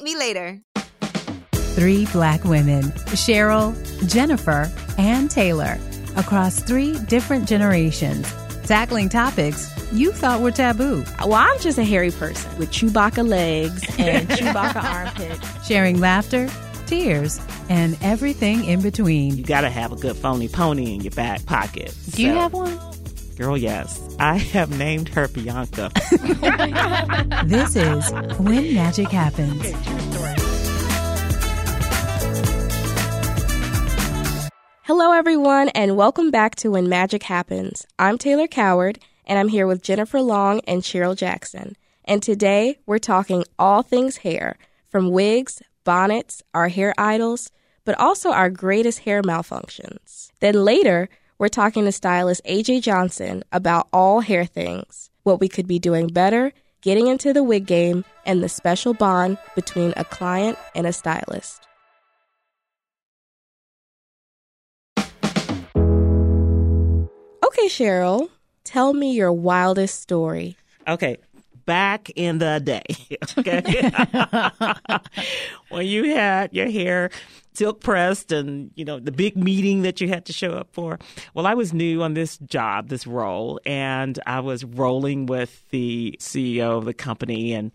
me later. Three black women Cheryle, Jennifer, and Taylor across three different generations, tackling topics you thought were taboo. Well, I'm just a hairy person with Chewbacca legs and Chewbacca armpits. Sharing laughter, tears, and everything in between. You gotta have a good phony pony in your back pocket. Do you have one? Girl, yes. I have named her Bianca. This is When Magic Happens. Hello, everyone, and welcome back to When Magic Happens. I'm Taylor Coward, and I'm here with Jennifer Long and Cheryle Jackson. And today we're talking all things hair, from wigs, bonnets, our hair idols, but also our greatest hair malfunctions. Then later, we're talking to stylist AJ Johnson about all hair things, what we could be doing better, getting into the wig game, and the special bond between a client and a stylist. Okay, Cheryle, tell me your wildest story. Okay, back in the day, okay, when you had your hair silk pressed and you know the big meeting that you had to show up for. Well, I was new on this job, this role, and I was rolling with the CEO of the company, and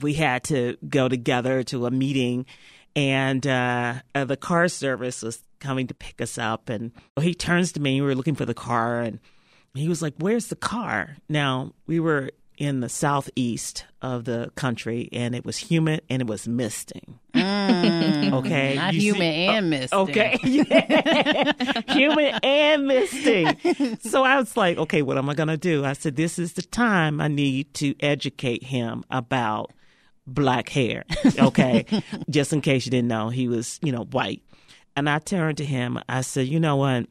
we had to go together to a meeting, and uh, the car service was coming to pick us up, and he turns to me. We were looking for the car, and he was like, "Where's the car?" Now we were in the southeast of the country, and it was humid and it was misting. Mm. okay, Not You see- human and oh, misting. Okay, humid and misting. So I was like, okay, what am I gonna do? I said, this is the time I need to educate him about black hair. Okay, just in case you didn't know, he was, you know, white. And I turned to him. I said, you know what?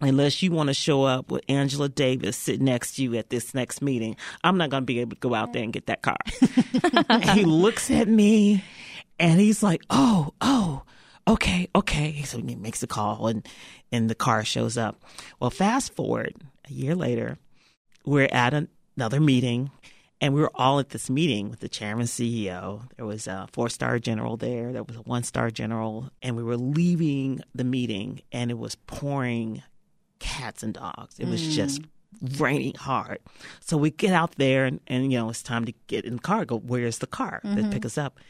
Unless you want to show up with Angela Davis sitting next to you at this next meeting, I'm not going to be able to go out there and get that car. He looks at me and he's like, oh, oh, okay, okay. So he makes a call and, and the car shows up. Well, fast forward a year later, we're at an- another meeting and we were all at this meeting with the chairman CEO. There was a four star general there, there was a one star general, and we were leaving the meeting and it was pouring cats and dogs. It was mm. just raining hard. So we get out there and, and you know, it's time to get in the car. Go, where's the car that pick mm-hmm. us up?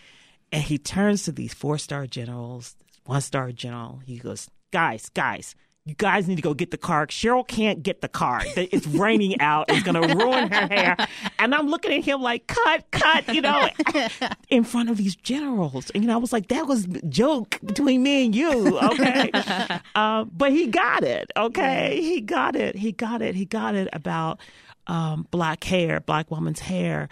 And he turns to these four star generals, one star general. He goes, guys, guys, you guys need to go get the car. Cheryle can't get the car. It's raining out. It's going to ruin her hair. And I'm looking at him like, cut, cut, you know, in front of these generals. And, you know, I was like, that was a joke between me and you. Okay. uh, but he got it. Okay. He got it. He got it. He got it about um, black hair, black woman's hair.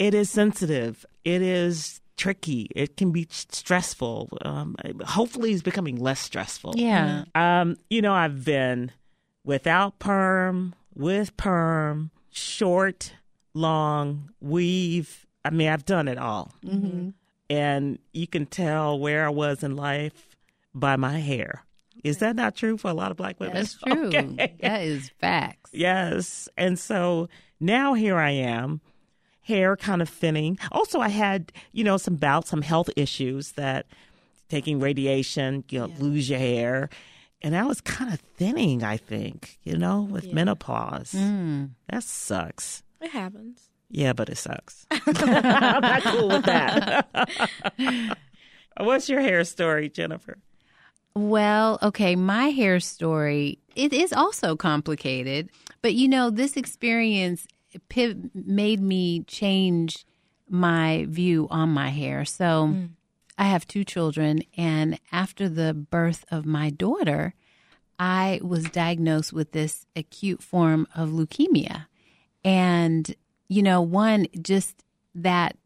It is sensitive. It is tricky. It can be stressful. Um, hopefully, it's becoming less stressful. Yeah. Um, you know, I've been without perm, with perm, short, long, weave. I mean, I've done it all. Mm-hmm. And you can tell where I was in life by my hair. Is that not true for a lot of black women? That's true. Okay. That is facts. Yes. And so now here I am, hair kind of thinning. Also, I had, you know, some bouts, some health issues that taking radiation, you know, lose your hair. And I was kind of thinning, I think, you know, with menopause. Mm. That sucks. It happens. Yeah, but it sucks. I'm not cool with that. What's your hair story, Jennifer? Well, okay, my hair story it is also complicated, but you know, this experience piv- made me change my view on my hair. So, I have two children, and after the birth of my daughter, I was diagnosed with this acute form of leukemia. And, you know, one, just that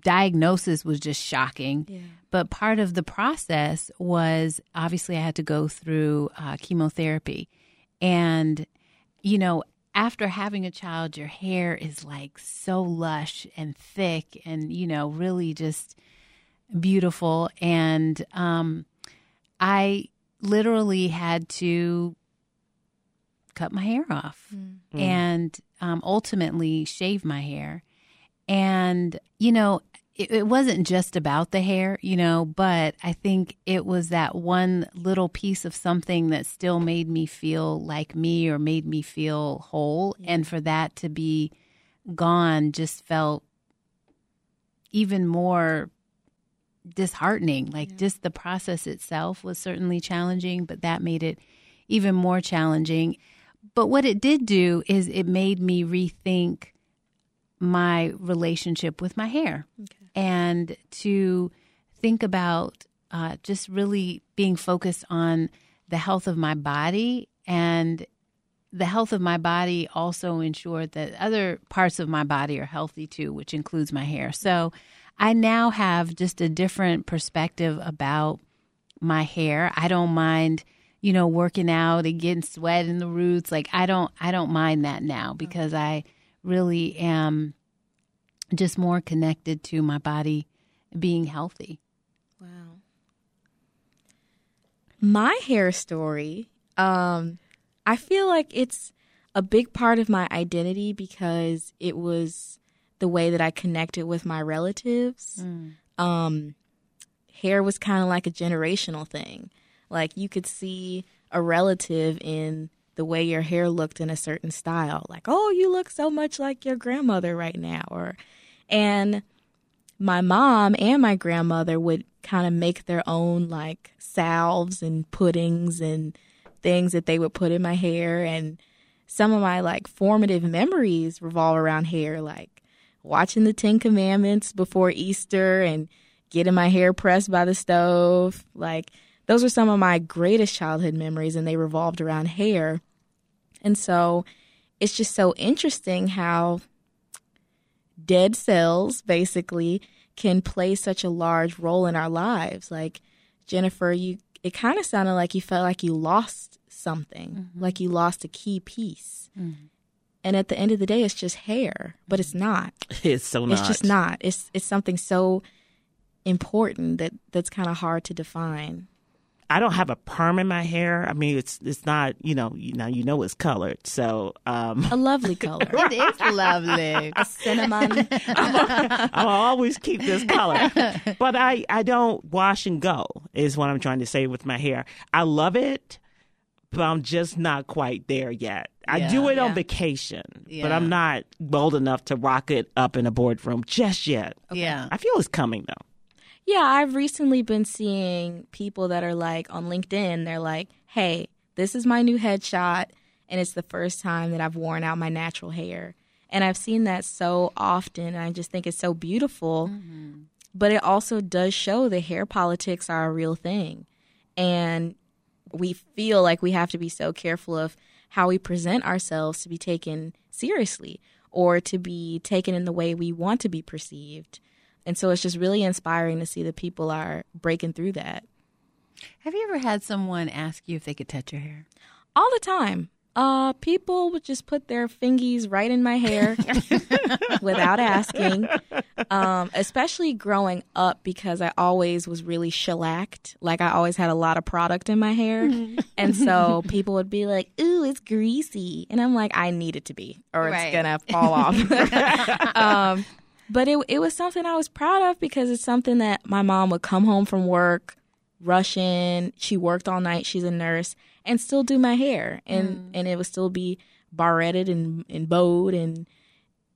diagnosis was just shocking. Yeah. But part of the process was obviously I had to go through uh, chemotherapy. And, you know, after having a child, your hair is like so lush and thick and, you know, really just beautiful. And um, I literally had to cut my hair off and um, ultimately shave my hair. And, you know, it, it wasn't just about the hair, you know, but I think it was that one little piece of something that still made me feel like me or made me feel whole. And for that to be gone just felt even more disheartening. Like just the process itself was certainly challenging, but that made it even more challenging. But what it did do is it made me rethink my relationship with my hair and to think about uh, just really being focused on the health of my body and the health of my body also ensured that other parts of my body are healthy too, which includes my hair. So I now have just a different perspective about my hair. I don't mind, you know, working out and getting sweat in the roots. Like I don't I don't mind that now because I really am just more connected to my body being healthy. Wow. My hair story, um, I feel like it's a big part of my identity because it was the way that I connected with my relatives. Um, hair was kind of like a generational thing. Like you could see a relative in the way your hair looked in a certain style. Like, oh, you look so much like your grandmother right now. Or, and my mom and my grandmother would kind of make their own like salves and puddings and things that they would put in my hair and some of my like formative memories revolve around hair like watching the 10 commandments before Easter and getting my hair pressed by the stove like those are some of my greatest childhood memories and they revolved around hair and so it's just so interesting how dead cells basically can play such a large role in our lives. Like Jennifer, you it kind of sounded like you felt like you lost something, mm-hmm. like you lost a key piece. Mm-hmm. And at the end of the day, it's just hair, but it's not. It's so not. It's just not. It's it's something so important that that's kind of hard to define. I don't have a perm in my hair. I mean, it's it's not you know you know you know it's colored. So um, A lovely color, It is lovely. cinnamon. I'll always keep this color. But I I don't wash and go is what I'm trying to say with my hair. I love it, but I'm just not quite there yet. I Yeah, do it on yeah. vacation, but I'm not bold enough to rock it up in a boardroom just yet. Yeah. I feel it's coming though. Yeah, I've recently been seeing people that are like on LinkedIn, they're like, hey, this is my new headshot, and it's the first time that I've worn out my natural hair. And I've seen that so often, and I just think it's so beautiful. Mm-hmm. But it also does show that hair politics are a real thing. And we feel like we have to be so careful of how we present ourselves to be taken seriously or to be taken in the way we want to be perceived. And so it's just really inspiring to see that people are breaking through that Have you ever had someone ask you if they could touch your hair? all the time. Uh, people would just put their fingies right in my hair without asking. Um, especially growing up because I always was really shellacked. Like I always had a lot of product in my hair. And so people would be like, ooh, it's greasy. And I'm like, I need it to be or Right. it's gonna fall off. um, but it it was something I was proud of because it's something that my mom would come home from work, rush in. She worked all night. She's a nurse, and still do my hair, and mm. and it would still be barretted and and bowed, and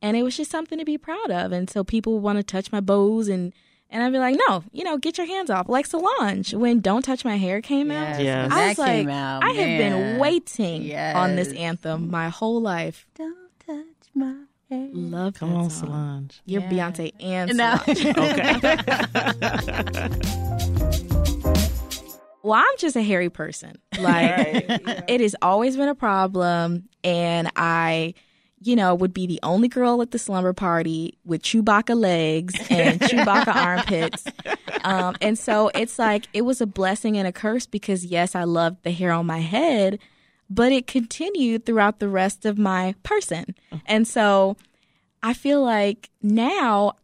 and it was just something to be proud of. And so people want to touch my bows, and and I'd be like, no, you know, get your hands off. Like Solange when "Don't Touch My Hair" came out. Yes, I that was like, came out, I have been waiting on this anthem my whole life. Don't touch my. Love Come that on, song. Solange. You're Yeah. Beyonce and No. Solange. well, I'm just a hairy person. Like it has always been a problem, and I you know, would be the only girl at the slumber party with Chewbacca legs and Chewbacca armpits. Um, and so it's like it was a blessing and a curse because yes, I loved the hair on my head, but it continued throughout the rest of my person. And so I feel like now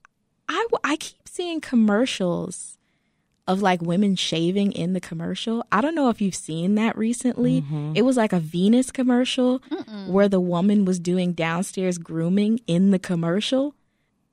I, I keep seeing commercials of like women shaving in the commercial. I don't know if you've seen that recently. Mm-hmm. It was like a Venus commercial where the woman was doing downstairs grooming in the commercial.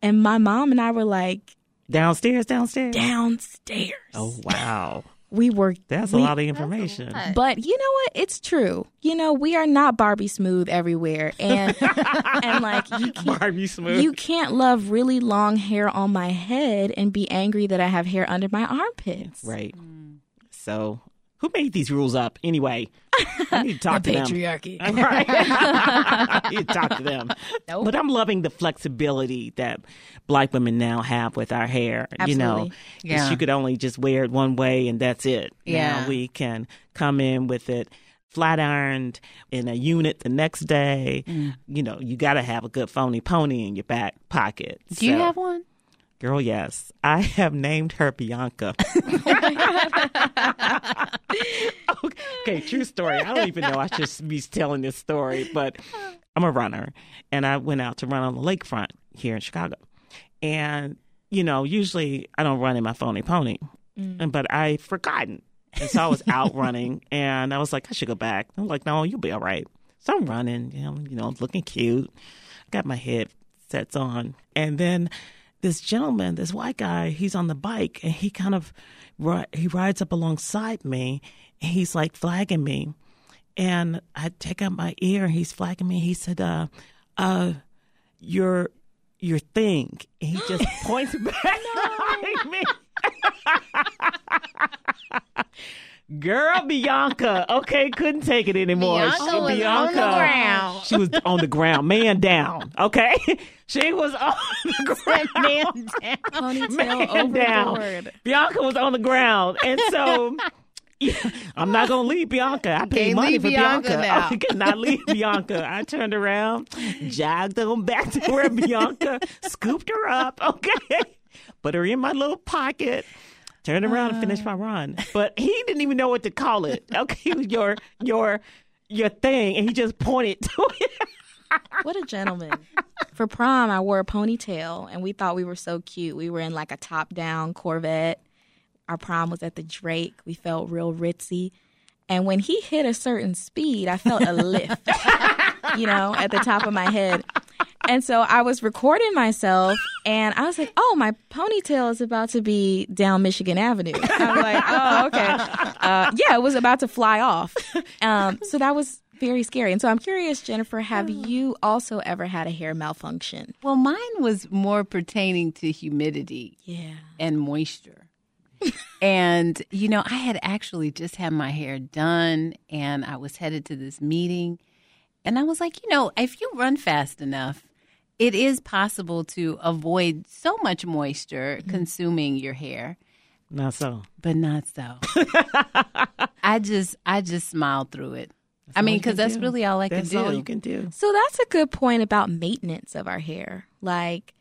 And my mom and I were like, Downstairs, downstairs. downstairs. Oh wow, We were that's we- a lot of information. But you know what? It's true. You know, we are not Barbie smooth everywhere. And and like you can't Barbie smooth. you can't love really long hair on my head and be angry that I have hair under my armpits. right. So, who made these rules up anyway? I need to talk to them. Patriarchy. Right. I need to talk to them. Nope. But I'm loving the flexibility that black women now have with our hair. You know, Yeah. you could only just wear it one way and that's it. Yeah. Now we can come in with it flat ironed in a unit the next day. Mm. You know, you got to have a good phony pony in your back pocket. Do you have one? Girl, yes. I have named her Bianca. okay, true story. I don't even know I should be telling this story, but I'm a runner and I went out to run on the lakefront here in Chicago. And, you know, usually I don't run in my phony pony, and but I forgotten. And so I was out running and I was like, I should go back. I'm like, no, you'll be all right. So I'm running, you know, you know, looking cute. Got my headsets on. And then this gentleman, this white guy, he's on the bike and he kind of he rides up alongside me. And he's like flagging me, and I take out my ear and he's flagging me. He said, "Uh, uh, your your thing." And he just points back behind me. Girl, Bianca. Okay, couldn't take it anymore. Bianca She- was on the ground. She was on the ground, man down. Okay, she was on the ground. Man down. Ponytail Man down. overboard. Bianca was on the ground, and so yeah, I'm not gonna leave Bianca. I paid Can't money leave for Bianca Bianca. now. I could not leave Bianca. I turned around, jogged on back to where Bianca scooped her up. Okay, put her in my little pocket. Turned around and finish uh. my run, but he didn't even know what to call it. Okay, it was your your your thing, and he just pointed to it. What a gentleman. For prom, I wore a ponytail and we thought we were so cute. We were in like a top down Corvette. Our prom was at the Drake. We felt real ritzy. And when he hit a certain speed, I felt a lift, you know, at the top of my head. And so I was recording myself and I was like, oh, my ponytail is about to be down Michigan Avenue. I'm like, oh, okay. Uh, yeah, it was about to fly off. Um, so that was very scary. And so I'm curious, Jennifer, have you also ever had a hair malfunction? Well, mine was more pertaining to humidity Yeah. and moisture. and, you know, I had actually just had my hair done and I was headed to this meeting. And I was like, you know, if you run fast enough, it is possible to avoid so much moisture mm-hmm. consuming your hair, Not so. but not so. I just, I just smiled through it. I mean, because that's do. really all I That's could do. all you can do. So that's a good point about maintenance of our hair. Like,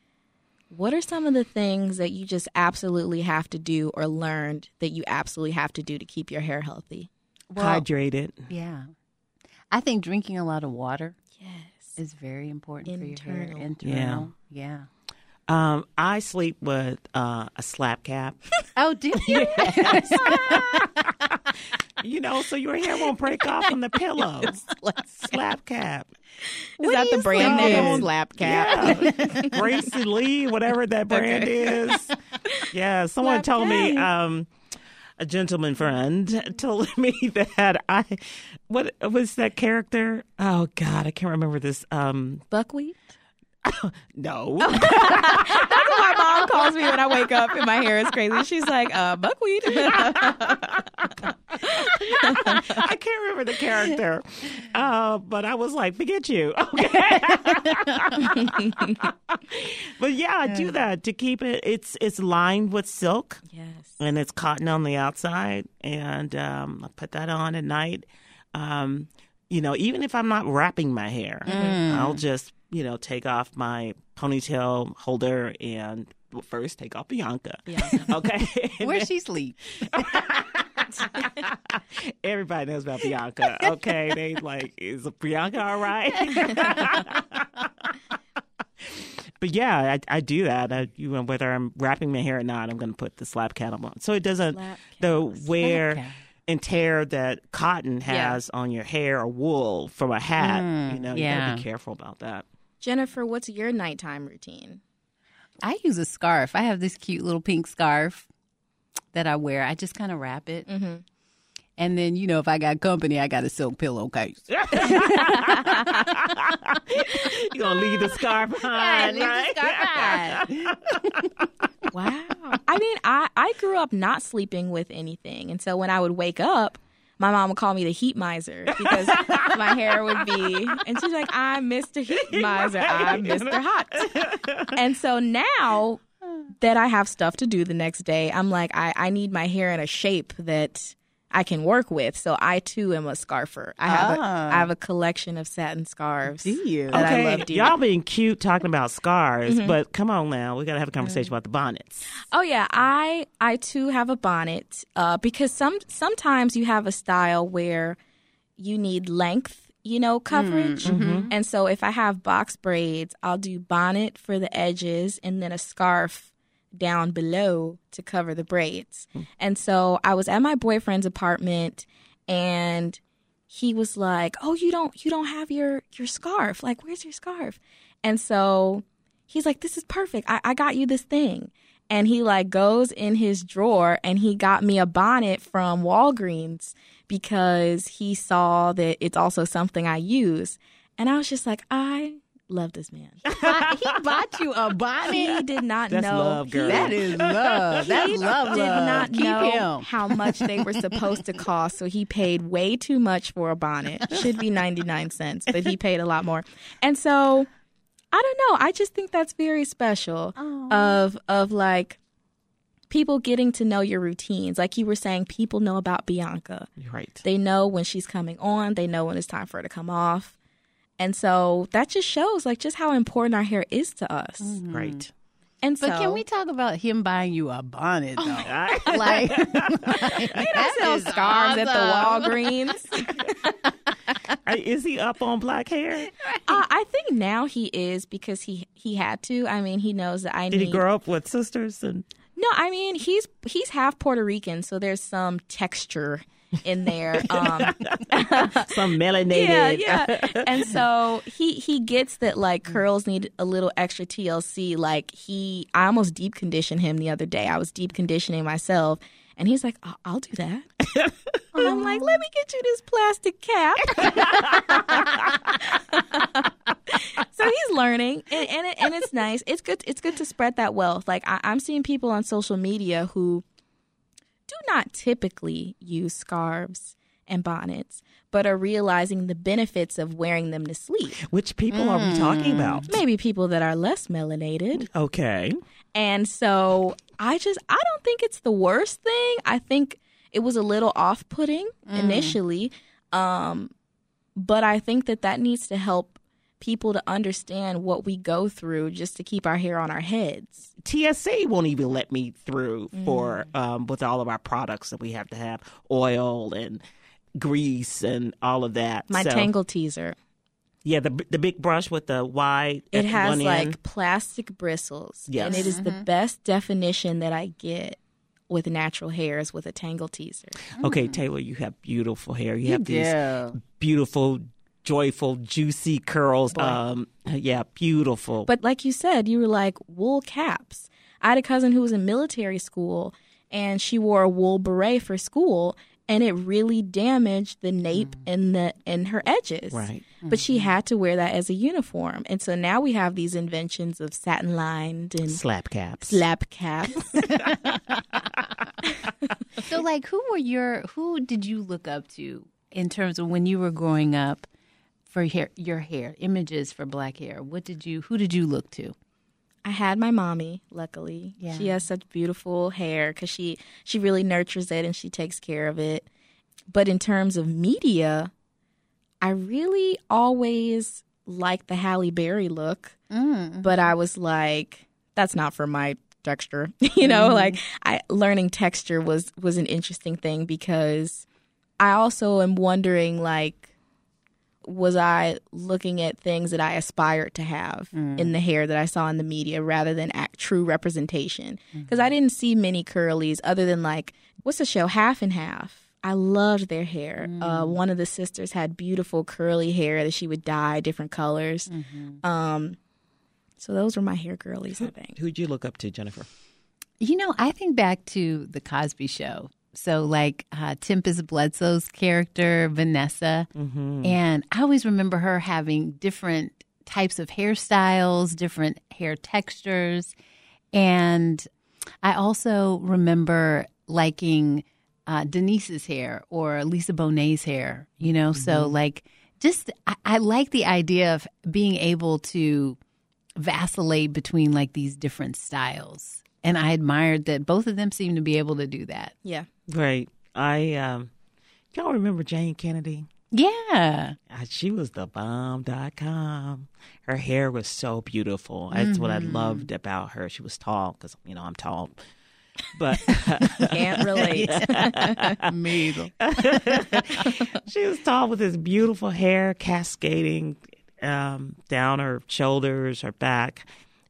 what are some of the things that you just absolutely have to do or learned that you absolutely have to do to keep your hair healthy? Well, Hydrated. Yeah. I think drinking a lot of water Yes. Is very important for your hair. Internal. Internal. Yeah. Um, I sleep with uh, a slap cap. Oh, do you? you know, so your hair won't break off on the pillow. slap cap. Is that the brand name? on? Slap cap. Yeah. Grace Eleyae, whatever that brand is. Yeah, someone Slap told me, um, a gentleman friend told me that I, what was that character? Oh God, I can't remember this. Um, Buckwheat. no. That's what my mom calls me when I wake up and my hair is crazy. She's like, uh, buckwheat. I can't remember the character, uh, but I was like, "Forget you." Okay. but yeah, I do that to keep it. It's it's lined with silk yes. and it's cotton on the outside, and um, I put that on at night. Um, you know, even if I'm not wrapping my hair, I'll just you know, take off my ponytail holder and well, first take off Bianca. okay. And Where then- she sleep? Everybody knows about Bianca. Okay. they like, is Bianca all right? but yeah, I, I do that. I, you know, whether I'm wrapping my hair or not, I'm going to put the slap cap on. So it doesn't, the wear and tear that cotton Yeah. has on your hair or wool from a hat. Mm, you know, you got to be careful about that. Jennifer, what's your nighttime routine? I use a scarf. I have this cute little pink scarf that I wear. I just kind of wrap it. Mm-hmm. And then, you know, if I got company, I got a silk pillowcase. You're going to leave the scarf behind, leave the right? scarf Wow. I mean, I, I grew up not sleeping with anything. And so when I would wake up, my mom would call me the heat miser because my hair would be, and she's like, I'm Mr. Heat Miser. I'm Mr. Hot. And so now that I have stuff to do the next day, I'm like, I, I need my hair in a shape that I can work with. So I too am a scarfer. I have, a, Ah. I have a collection of satin scarves. Do you? That I Okay, love dearly. y'all being cute talking about scarves, but come on now, we got to have a conversation about the bonnets. Oh yeah, I I too have a bonnet uh, because some sometimes you have a style where you need length, you know, coverage, and so if I have box braids, I'll do bonnet for the edges and then a scarf down below to cover the braids. Hmm. And so I was at my boyfriend's apartment and he was like, "Oh, you don't you don't have your your scarf. Like, where's your scarf?" And so he's like, "This is perfect. I, I got you this thing." And he like goes in his drawer and he got me a bonnet from Walgreens because he saw that it's also something I use. And I was just like, I love this man. he bought you a bonnet. He did not That's know. love, girl. He That is love. That's love. did love. not Keep know him. how much they were supposed to cost, so he paid way too much for a bonnet. Should be 99 cents, but he paid a lot more. And so I don't know, I just think that's very special of of like people getting to know your routines. Like you were saying people know about Bianca. Right. They know when she's coming on, they know when it's time for her to come off. And so that just shows like just how important our hair is to us. Right. And so can we talk about him buying you a bonnet though? I- like I sell scarves at the Walgreens. I- is he up on black hair? Uh, I think now he is because he he had to. I mean, he knows that I Did need. he grow up with sisters and No, I mean he's he's half Puerto Rican, so there's some texture in there. Um, some melanated? yeah, yeah. And so he he gets that like curls need a little extra TLC. Like he, I almost deep conditioned him the other day. I was deep conditioning myself, and he's like, "I'll, I'll do that." and I'm like, "Let me get you this plastic cap." so he's learning, and and, it, and it's nice. It's good. It's good to spread that wealth. Like I, I'm seeing people on social media who do not typically use scarves and bonnets, but are realizing the benefits of wearing them to sleep. Which people are we talking about? Maybe people that are less melanated. Okay. And so I just, I don't think it's the worst thing. I think it was a little off putting initially. Um, but I think that that needs to help people to understand what we go through just to keep our hair on our heads. TSA won't even let me through for Mm. um, with all of our products that we have to have oil and grease and all of that. My So, Tangle Teezer. yeah, the the big brush with the wide. It at has one like end. plastic bristles. Yes. And it is the best definition that I get with natural hairs with a Tangle Teezer. Okay, Taylor, you have beautiful hair. You have these beautiful, joyful, juicy curls. Um, yeah, beautiful. But like you said, you were like wool caps. I had a cousin who was in military school and she wore a wool beret for school and it really damaged the nape and the and her edges. Right. But she had to wear that as a uniform. And so now we have these inventions of satin lined and slap caps. slap caps. So, like, who were your who did you look up to in terms of when you were growing up for hair, your hair images for black hair? What did you who did you look to? I had my mommy, luckily. Yeah. She has such beautiful hair cuz she she really nurtures it and she takes care of it. But in terms of media, I really always like the Halle Berry look, Mm. but I was like, that's not for my texture. you know, like I learning texture was was an interesting thing because I also am wondering like was I looking at things that I aspired to have in the hair that I saw in the media rather than act true representation? Because I didn't see many curlies other than like what's the show Half and Half. I loved their hair. Uh, one of the sisters had beautiful curly hair that she would dye different colors. Um, so those were my hair girlies, I think. Who'd you look up to, Jennifer? You know, I think back to the Cosby Show. So, like uh, Tempest Bledsoe's character, Vanessa, and I always remember her having different types of hairstyles, different hair textures, and I also remember liking uh, Denise's hair or Lisa Bonet's hair. You know, so like just I, I like the idea of being able to vacillate between like these different styles. And I admired that both of them seem to be able to do that. Yeah. Right. I um y'all remember Jayne Kennedy? Yeah. She was the bomb.com. Her hair was so beautiful. That's what I loved about her. She was tall because, you know, I'm tall. But Can't relate. Me she was tall with this beautiful hair cascading um, down her shoulders, her back.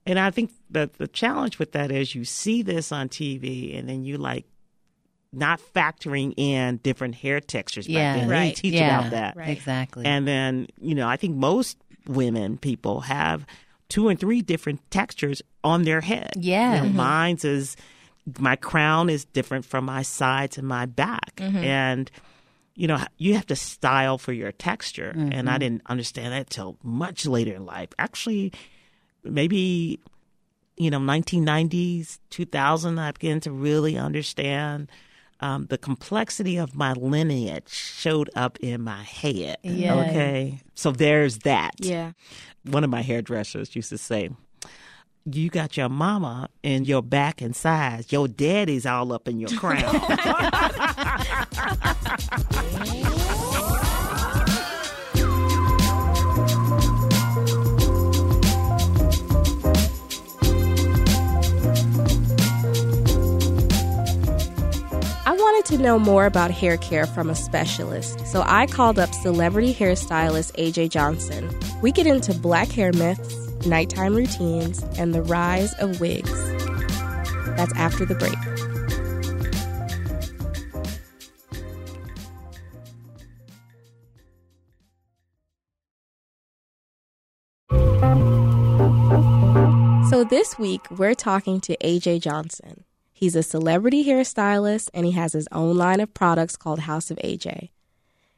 And I think that the challenge with that is you see this on TV and then you like not factoring in different hair textures back Yeah. then. They Right. didn't teach yeah. about that. Right. Exactly. And then, you know, I think most women, people have two and three different textures on their head. Yeah. You know, Mhm. Mine's is, my crown is different from my sides and my back. And, you know, you have to style for your texture. And I didn't understand that till much later in life. Actually, maybe, you know, 1990s, 2000, I began to really understand um, the complexity of my lineage showed up in my head. Yeah. Okay. So there's that. yeah. One of my hairdressers used to say, you got your mama in your back and sides. Your daddy's all up in your crown. wanted to know more about hair care from a specialist, so I called up celebrity hairstylist AJ Johnson. We get into black hair myths, nighttime routines, and the rise of wigs. That's after the break. So this week, we're talking to AJ Johnson. He's a celebrity hairstylist and he has his own line of products called House of AJ.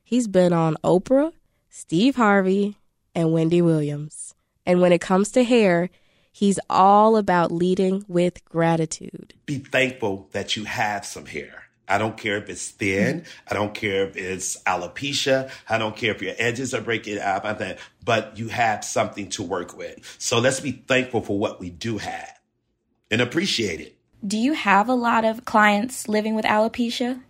He's been on Oprah, Steve Harvey, and Wendy Williams. And when it comes to hair, he's all about leading with gratitude. be thankful that you have some hair. I don't care if it's thin. I don't care if it's alopecia. I don't care if your edges are breaking out. I think, but you have something to work with. So let's be thankful for what we do have and appreciate it. Do you have a lot of clients living with alopecia?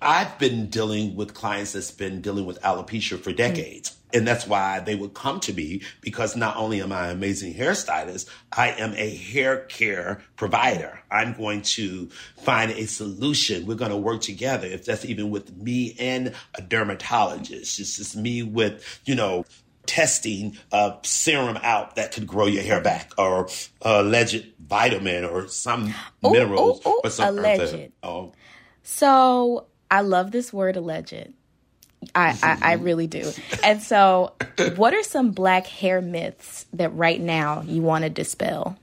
I've been dealing with clients that's been dealing with alopecia for decades. And that's why they would come to me because not only am I an amazing hairstylist, I am a hair care provider. I'm going to find a solution. We're going to work together. If that's even with me and a dermatologist, it's just me with, you know, testing a serum out that could grow your hair back or alleged vitamin or some Ooh, minerals ooh, ooh, or some alleged. Oh, So I love this word alleged. I, I, I mm-hmm. really do. And so, what are some black hair myths that right now you want to dispel?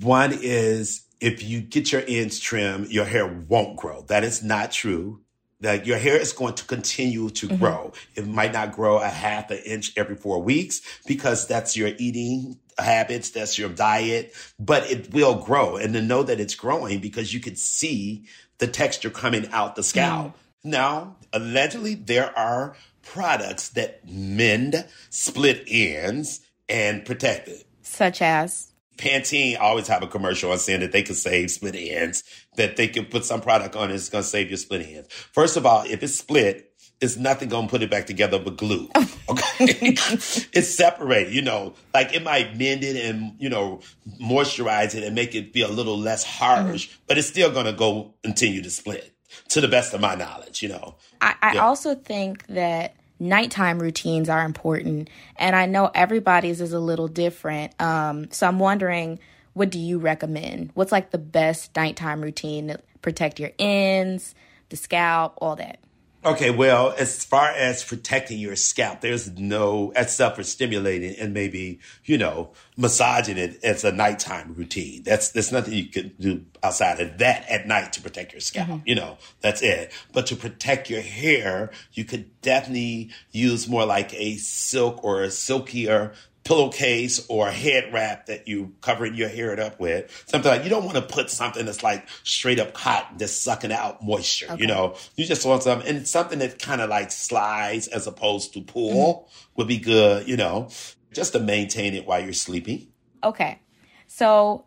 One is if you get your ends trimmed, your hair won't grow. That is not true. That your hair is going to continue to mm-hmm. grow. It might not grow a half an inch every four weeks because that's your eating habits, that's your diet, but it will grow. And to know that it's growing because you can see the texture coming out the scalp. Mm-hmm. Now, allegedly, there are products that mend split ends and protect it. Such as Pantene always have a commercial on saying that they can save split ends, that they can put some product on it's going to save your split ends. First of all, if it's split, it's nothing gonna put it back together but glue. Okay, it's separated. You know, like it might mend it and you know moisturize it and make it be a little less harsh, mm-hmm. but it's still gonna go continue to split. To the best of my knowledge, you know. I, I yeah. also think that nighttime routines are important, and I know everybody's is a little different. Um, so I'm wondering, what do you recommend? What's like the best nighttime routine to protect your ends, the scalp, all that? Okay, well, as far as protecting your scalp, there's no, except for stimulating and maybe, you know, massaging it as a nighttime routine. That's, there's nothing you can do outside of that at night to protect your scalp. Mm-hmm. You know, that's it. But to protect your hair, you could definitely use more like a silk or a silkier pillowcase or a head wrap that you covering your hair up with. Something like you don't want to put something that's like straight up cotton just sucking out moisture. Okay. You know, you just want something and something that kind of like slides as opposed to pull mm-hmm. would be good. You know, just to maintain it while you're sleeping. Okay, so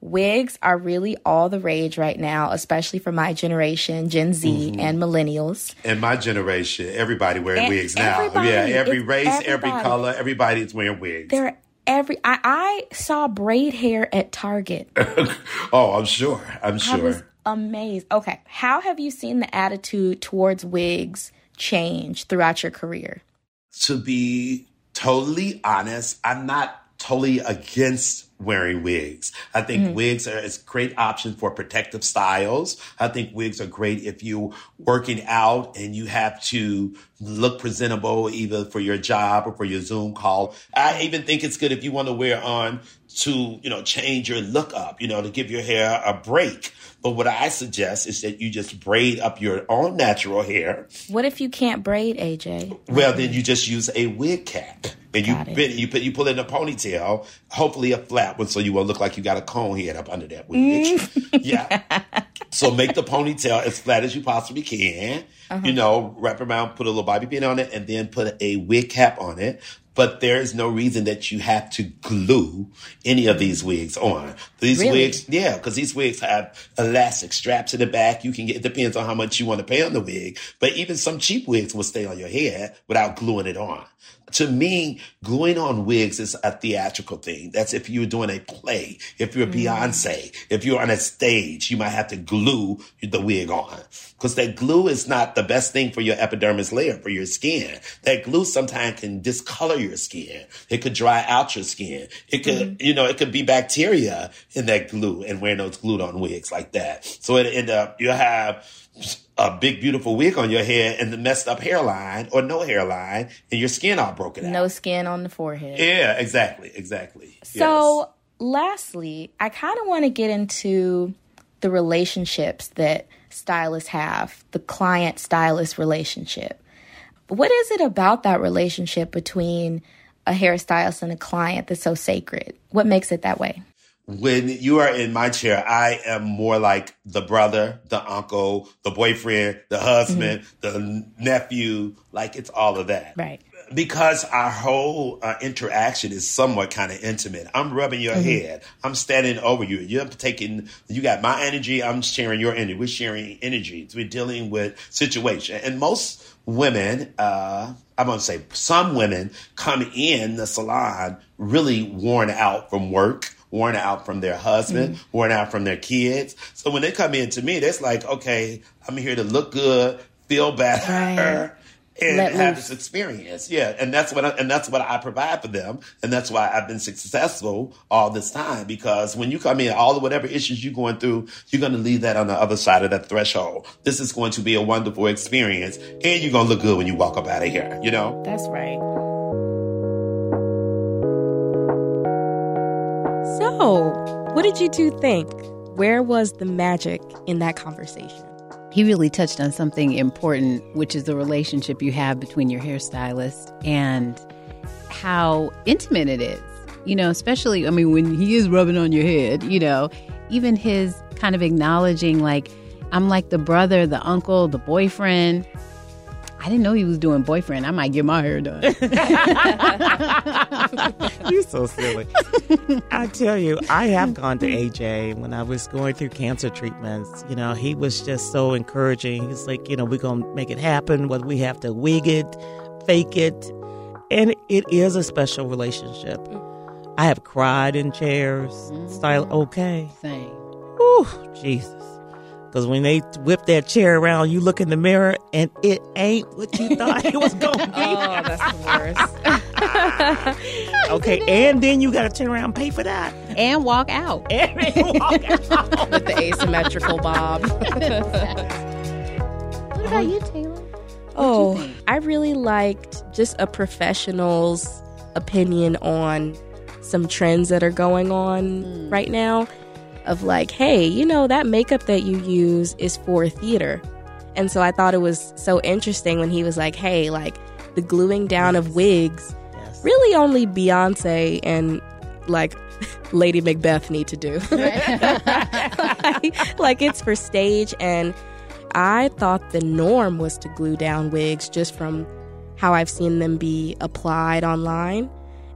wigs are really all the rage right now, especially for my generation, Gen Z mm-hmm. and millennials. And my generation, everybody wearing and wigs now. Yeah, every race, everybody. every color, everybody's wearing wigs. They're every I, I saw braid hair at Target. oh, I'm sure. I'm sure. Amazed. Okay, how have you seen the attitude towards wigs change throughout your career? To be totally honest, I'm not totally against wearing wigs. I think mm-hmm. wigs are a great option for protective styles. I think wigs are great if you're working out and you have to look presentable either for your job or for your Zoom call. I even think it's good if you want to wear on to, you know, change your look up, you know, to give your hair a break. But what I suggest is that you just braid up your own natural hair. What if you can't braid, AJ? Well, then you just use a wig cap and you bend, you put you pull in a ponytail, hopefully a flat one, so you won't look like you got a cone head up under that wig. Mm. yeah. So make the ponytail as flat as you possibly can. Uh-huh. You know, wrap around, put a little bobby pin on it, and then put a wig cap on it but there is no reason that you have to glue any of these wigs on. These really? wigs, yeah, because these wigs have elastic straps in the back. You can get, it depends on how much you want to pay on the wig, but even some cheap wigs will stay on your head without gluing it on to me, gluing on wigs is a theatrical thing. That's if you're doing a play, if you're mm. Beyonce, if you're on a stage, you might have to glue the wig on. Because that glue is not the best thing for your epidermis layer, for your skin. That glue sometimes can discolor your skin. It could dry out your skin. It could, mm. you know, it could be bacteria in that glue and wearing those glued on wigs like that. So it end up, you have a big beautiful wig on your head and the messed up hairline or no hairline and your skin all broken out. No skin on the forehead. Yeah, exactly, exactly. So, yes. lastly, I kind of want to get into the relationships that stylists have, the client stylist relationship. What is it about that relationship between a hairstylist and a client that's so sacred? What makes it that way? When you are in my chair, I am more like the brother, the uncle, the boyfriend, the husband, mm-hmm. the nephew. Like it's all of that. Right. Because our whole uh, interaction is somewhat kind of intimate. I'm rubbing your mm-hmm. head. I'm standing over you. You're taking, you got my energy. I'm sharing your energy. We're sharing energy. We're dealing with situation. And most women, uh, I'm going to say some women come in the salon really worn out from work worn out from their husband, mm-hmm. worn out from their kids. So when they come in to me, that's like, okay, I'm here to look good, feel better. Right. And Let have loose. this experience, yeah, and that's what I, and that's what I provide for them, and that's why I've been successful all this time. Because when you come in, all the whatever issues you're going through, you're going to leave that on the other side of that threshold. This is going to be a wonderful experience, and you're going to look good when you walk up out of here. You know, that's right. So, what did you two think? Where was the magic in that conversation? He really touched on something important, which is the relationship you have between your hairstylist and how intimate it is. You know, especially, I mean, when he is rubbing on your head, you know, even his kind of acknowledging, like, I'm like the brother, the uncle, the boyfriend. I didn't know he was doing boyfriend. I might get my hair done. You're so silly. I tell you, I have gone to AJ when I was going through cancer treatments. You know, he was just so encouraging. He's like, you know, we're going to make it happen, whether we have to wig it, fake it. And it is a special relationship. I have cried in chairs. Mm-hmm. Style, okay. Same. Ooh, Jesus. Because when they whip that chair around, you look in the mirror and it ain't what you thought it was going to be. Oh, that's the worst. okay, and then you got to turn around and pay for that. And walk out. And walk out. With the asymmetrical bob. What about you, Taylor? Oh, I really liked just a professional's opinion on some trends that are going on hmm. right now. Of like, hey, you know, that makeup that you use is for theater. And so I thought it was so interesting when he was like, hey, like the gluing down of wigs, Yes. really only Beyonce and like Lady Macbeth need to do. like, like it's for stage and I thought the norm was to glue down wigs just from how I've seen them be applied online.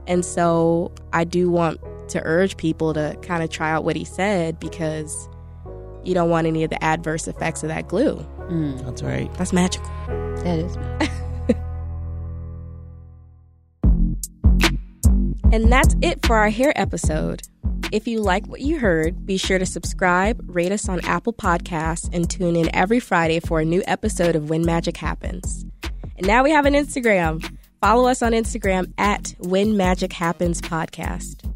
And so I do want to urge people to kind of try out what he said because you don't want any of the adverse effects of that glue. Mm. That's right. That's magical. That is And that's it for our hair episode. If you like what you heard, be sure to subscribe, rate us on Apple Podcasts, and tune in every Friday for a new episode of When Magic Happens. And now we have an Instagram. Follow us on Instagram at When Magic Happens Podcast.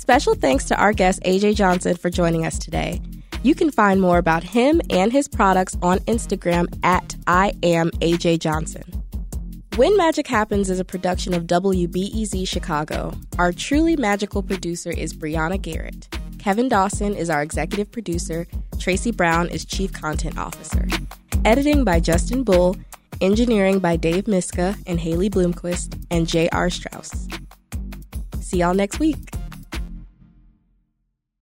Special thanks to our guest AJ Johnson for joining us today. You can find more about him and his products on Instagram at I am AJ Johnson. When Magic Happens is a production of WBEZ Chicago. Our truly magical producer is Brianna Garrett. Kevin Dawson is our executive producer. Tracy Brown is chief content officer. Editing by Justin Bull. Engineering by Dave Miska and Haley Bloomquist and J.R. Strauss. See y'all next week.